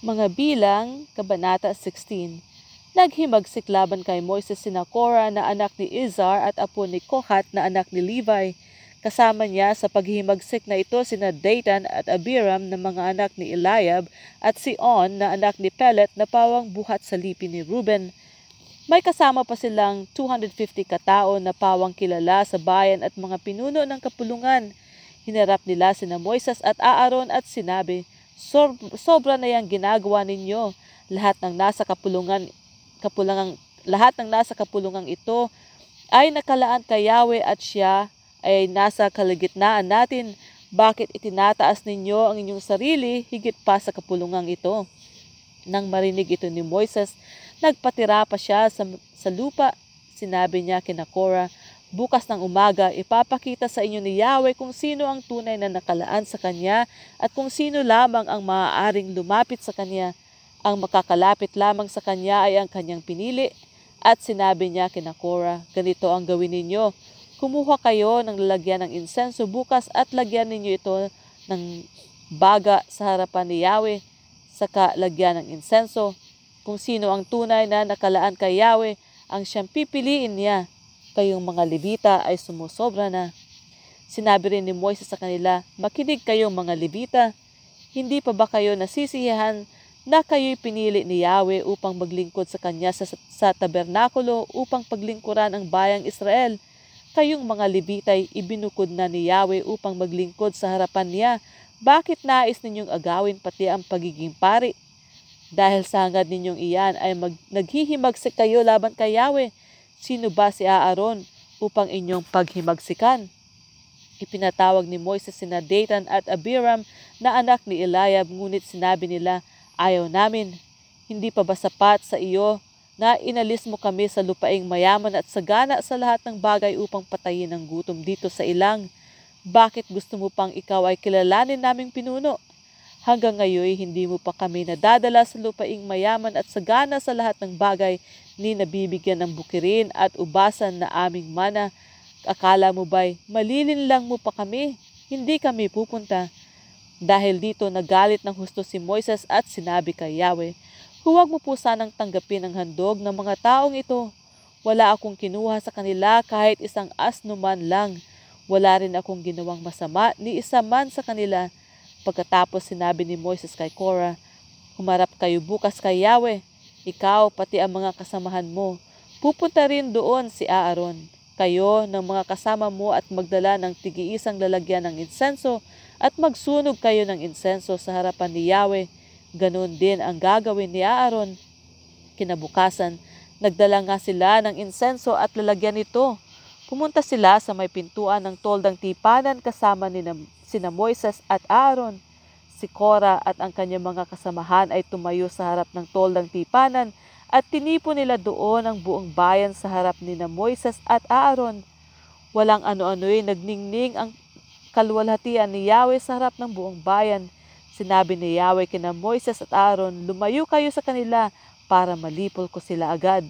Mga bilang, Kabanata 16 Naghimagsik laban kay Moises sina Korah na anak ni Izar at apo ni Kohat na anak ni Levi. Kasama niya sa paghihimagsik na ito sina Datan at Abiram na mga anak ni Eliab at si On na anak ni Pelet na pawang buhat sa lipi ni Reuben. May kasama pa silang 250 katao na pawang kilala sa bayan at mga pinuno ng kapulungan. Hinarap nila sina Moises at Aaron at sinabi, Sobra na yang ginagawa ninyo. Lahat ng nasa kapulungan, kapulungan lahat ng nasa kapulungan ito ay nakalaan kay Yahweh at siya ay nasa kalagitnaan natin. Bakit itinataas ninyo ang inyong sarili higit pa sa kapulungan ito? Nang marinig ito ni Moises, nagpatira pa siya sa, sa lupa. Sinabi niya kina Korah, Bukas ng umaga, ipapakita sa inyo ni Yahweh kung sino ang tunay na nakalaan sa Kanya at kung sino lamang ang maaaring lumapit sa Kanya. Ang makakalapit lamang sa Kanya ay ang Kanyang pinili. At sinabi niya kina Korah, ganito ang gawin ninyo. Kumuha kayo ng lalagyan ng insenso bukas at lagyan ninyo ito ng baga sa harapan ni Yahweh sa kalagyan ng insenso. Kung sino ang tunay na nakalaan kay Yahweh, ang siyang pipiliin niya kayong mga Levita ay sumusobra na. Sinabi rin ni Moises sa kanila, Makinig kayong mga Levita, hindi pa ba kayo nasisiyahan na kayo'y pinili ni Yahweh upang maglingkod sa Kanya sa, sa tabernakulo upang paglingkuran ang bayang Israel? Kayong mga Levita ay ibinukod na ni Yahweh upang maglingkod sa harapan niya. Bakit nais ninyong agawin pati ang pagiging pari? Dahil sa hangad ninyong iyan ay mag, naghihimagsik kayo laban kay Yahweh Sino ba si Aaron upang inyong paghimagsikan? Ipinatawag ni Moises sina Datan at Abiram na anak ni Eliab ngunit sinabi nila, ayaw namin. Hindi pa ba sapat sa iyo na inalis mo kami sa lupaing mayaman at sagana sa lahat ng bagay upang patayin ang gutom dito sa ilang? Bakit gusto mo pang ikaw ay kilalanin naming pinuno? Hanggang ngayon hindi mo pa kami nadadala sa lupaing mayaman at sagana sa lahat ng bagay ni nabibigyan ng bukirin at ubasan na aming mana. Akala mo ba'y malilin lang mo pa kami? Hindi kami pupunta. Dahil dito nagalit ng husto si Moises at sinabi kay Yahweh, Huwag mo po sanang tanggapin ang handog ng mga taong ito. Wala akong kinuha sa kanila kahit isang asno man lang. Wala rin akong ginawang masama ni isa man sa kanila Pagkatapos sinabi ni Moises kay Korah, Humarap kayo bukas kay Yahweh, ikaw pati ang mga kasamahan mo. Pupunta rin doon si Aaron, kayo ng mga kasama mo at magdala ng tigiisang lalagyan ng insenso at magsunog kayo ng insenso sa harapan ni Yahweh. Ganon din ang gagawin ni Aaron. Kinabukasan, nagdala nga sila ng insenso at lalagyan nito. Pumunta sila sa may pintuan ng toldang tipanan kasama ni sina Moises at Aaron. Si Cora at ang kanyang mga kasamahan ay tumayo sa harap ng toldang tipanan at tinipo nila doon ang buong bayan sa harap ni na Moises at Aaron. Walang ano-ano'y nagningning ang kalwalhatian ni Yahweh sa harap ng buong bayan. Sinabi ni Yahweh kina Moises at Aaron, lumayo kayo sa kanila para malipol ko sila agad.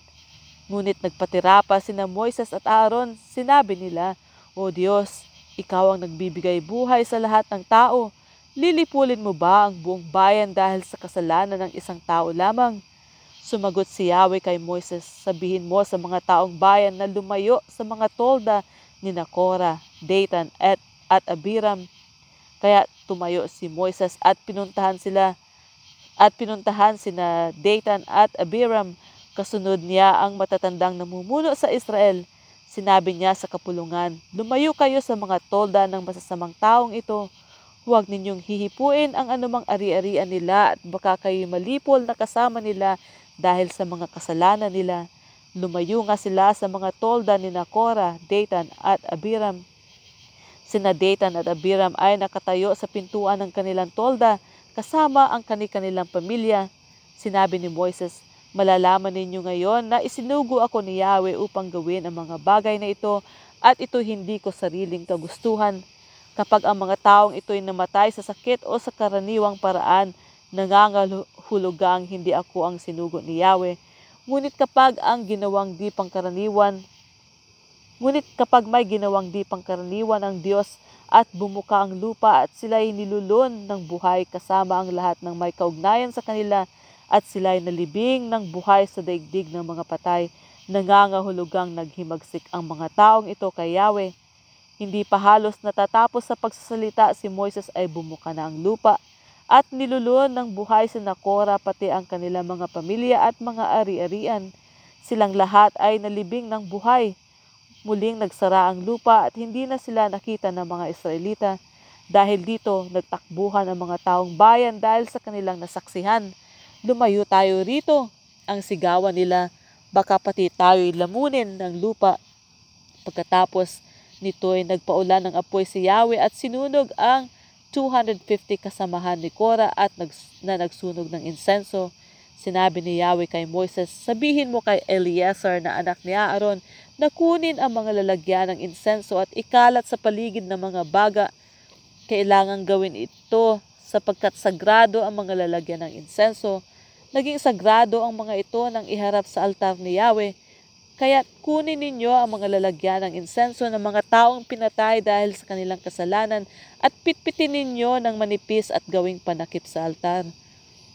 Ngunit nagpatira pa sina Moises at Aaron, sinabi nila, O Diyos, ikaw ang nagbibigay buhay sa lahat ng tao. Lilipulin mo ba ang buong bayan dahil sa kasalanan ng isang tao lamang? Sumagot si Yahweh kay Moises, sabihin mo sa mga taong bayan na lumayo sa mga tolda ni Nakora, Datan at, at Abiram. Kaya tumayo si Moises at pinuntahan sila at pinuntahan sina Datan at Abiram. Kasunod niya ang matatandang namumuno sa Israel Sinabi niya sa kapulungan, Lumayo kayo sa mga tolda ng masasamang taong ito. Huwag ninyong hihipuin ang anumang ari-arian nila at baka kayo malipol na kasama nila dahil sa mga kasalanan nila. Lumayo nga sila sa mga tolda ni Nakora, Datan at Abiram. Sina Datan at Abiram ay nakatayo sa pintuan ng kanilang tolda kasama ang kanilang pamilya. Sinabi ni Moises, Malalaman ninyo ngayon na isinugo ako ni Yahweh upang gawin ang mga bagay na ito at ito hindi ko sariling kagustuhan. Kapag ang mga taong ito'y namatay sa sakit o sa karaniwang paraan, nangangahulugang hindi ako ang sinugo ni Yahweh. Ngunit kapag ang ginawang di pangkaraniwan, ngunit kapag may ginawang di pangkaraniwan ang Diyos at bumuka ang lupa at sila'y nilulun ng buhay kasama ang lahat ng may kaugnayan sa kanila at sila'y nalibing ng buhay sa daigdig ng mga patay. Nangangahulugang naghimagsik ang mga taong ito kay Yahweh. Hindi pa halos natatapos sa pagsasalita si Moises ay bumuka na ang lupa at nilulun ng buhay si Nakora pati ang kanilang mga pamilya at mga ari-arian. Silang lahat ay nalibing ng buhay Muling nagsara ang lupa at hindi na sila nakita ng mga Israelita. Dahil dito, nagtakbuhan ang mga taong bayan dahil sa kanilang nasaksihan. Lumayo tayo rito. Ang sigawan nila, baka pati tayo'y lamunin ng lupa. Pagkatapos nito ay nagpaulan ng apoy si Yahweh at sinunog ang 250 kasamahan ni Kora at nags- na nagsunog ng insenso. Sinabi ni Yahweh kay Moises, sabihin mo kay Eleazar na anak ni Aaron na kunin ang mga lalagyan ng insenso at ikalat sa paligid ng mga baga. Kailangan gawin ito sapagkat sagrado ang mga lalagyan ng insenso. Naging sagrado ang mga ito nang iharap sa altar ni Yahweh. Kaya kunin ninyo ang mga lalagyan ng insenso ng mga taong pinatay dahil sa kanilang kasalanan at pitpitin ninyo ng manipis at gawing panakip sa altar.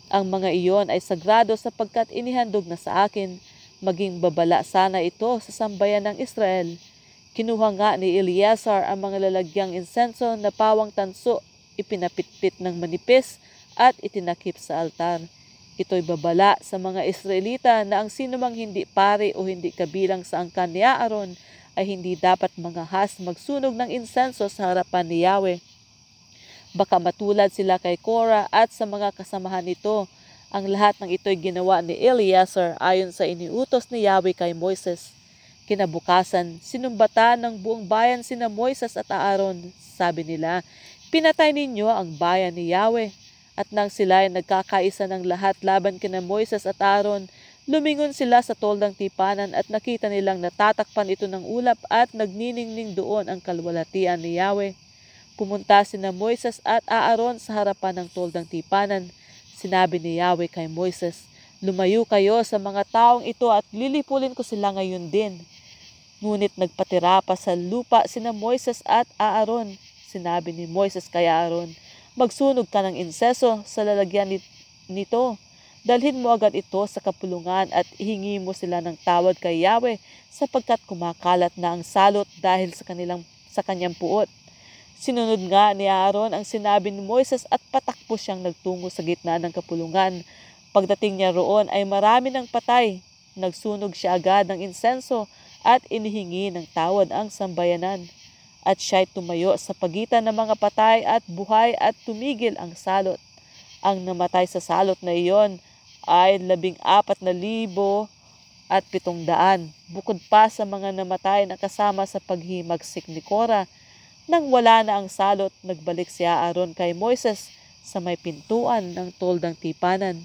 Ang mga iyon ay sagrado sapagkat inihandog na sa akin maging babala sana ito sa sambayan ng Israel. Kinuha nga ni Eleazar ang mga lalagyang insenso na pawang tanso, ipinapitpit ng manipis at itinakip sa altar. Ito'y babala sa mga Israelita na ang sinumang hindi pare o hindi kabilang sa angkan ni Aaron ay hindi dapat mangahas magsunog ng insenso sa harapan ni Yahweh. Baka matulad sila kay Korah at sa mga kasamahan nito ang lahat ng ito'y ginawa ni Eleazar ayon sa iniutos ni Yahweh kay Moises. Kinabukasan, sinumbatan ng buong bayan sina Moises at Aaron. Sabi nila, pinatay ninyo ang bayan ni Yahweh. At nang sila ay nagkakaisa ng lahat laban kina Moises at Aaron, lumingon sila sa toldang tipanan at nakita nilang natatakpan ito ng ulap at nagniningning doon ang kalwalatian ni Yahweh. Pumunta sina Moises at Aaron sa harapan ng toldang tipanan Sinabi ni Yahweh kay Moises, Lumayo kayo sa mga taong ito at lilipulin ko sila ngayon din. Ngunit nagpatira pa sa lupa sina Moises at Aaron. Sinabi ni Moises kay Aaron, Magsunog ka ng inseso sa lalagyan nito. Dalhin mo agad ito sa kapulungan at ihingi mo sila ng tawad kay Yahweh sapagkat kumakalat na ang salot dahil sa kanilang sa kanyang puot. Sinunod nga ni Aaron ang sinabi ni Moises at patakbo siyang nagtungo sa gitna ng kapulungan. Pagdating niya roon ay marami ng patay. Nagsunog siya agad ng insenso at inihingi ng tawad ang sambayanan. At siya'y tumayo sa pagitan ng mga patay at buhay at tumigil ang salot. Ang namatay sa salot na iyon ay labing apat na libo at pitong daan, bukod pa sa mga namatay na kasama sa paghimagsik ni Cora nang wala na ang salot, nagbalik si Aaron kay Moises sa may pintuan ng toldang tipanan.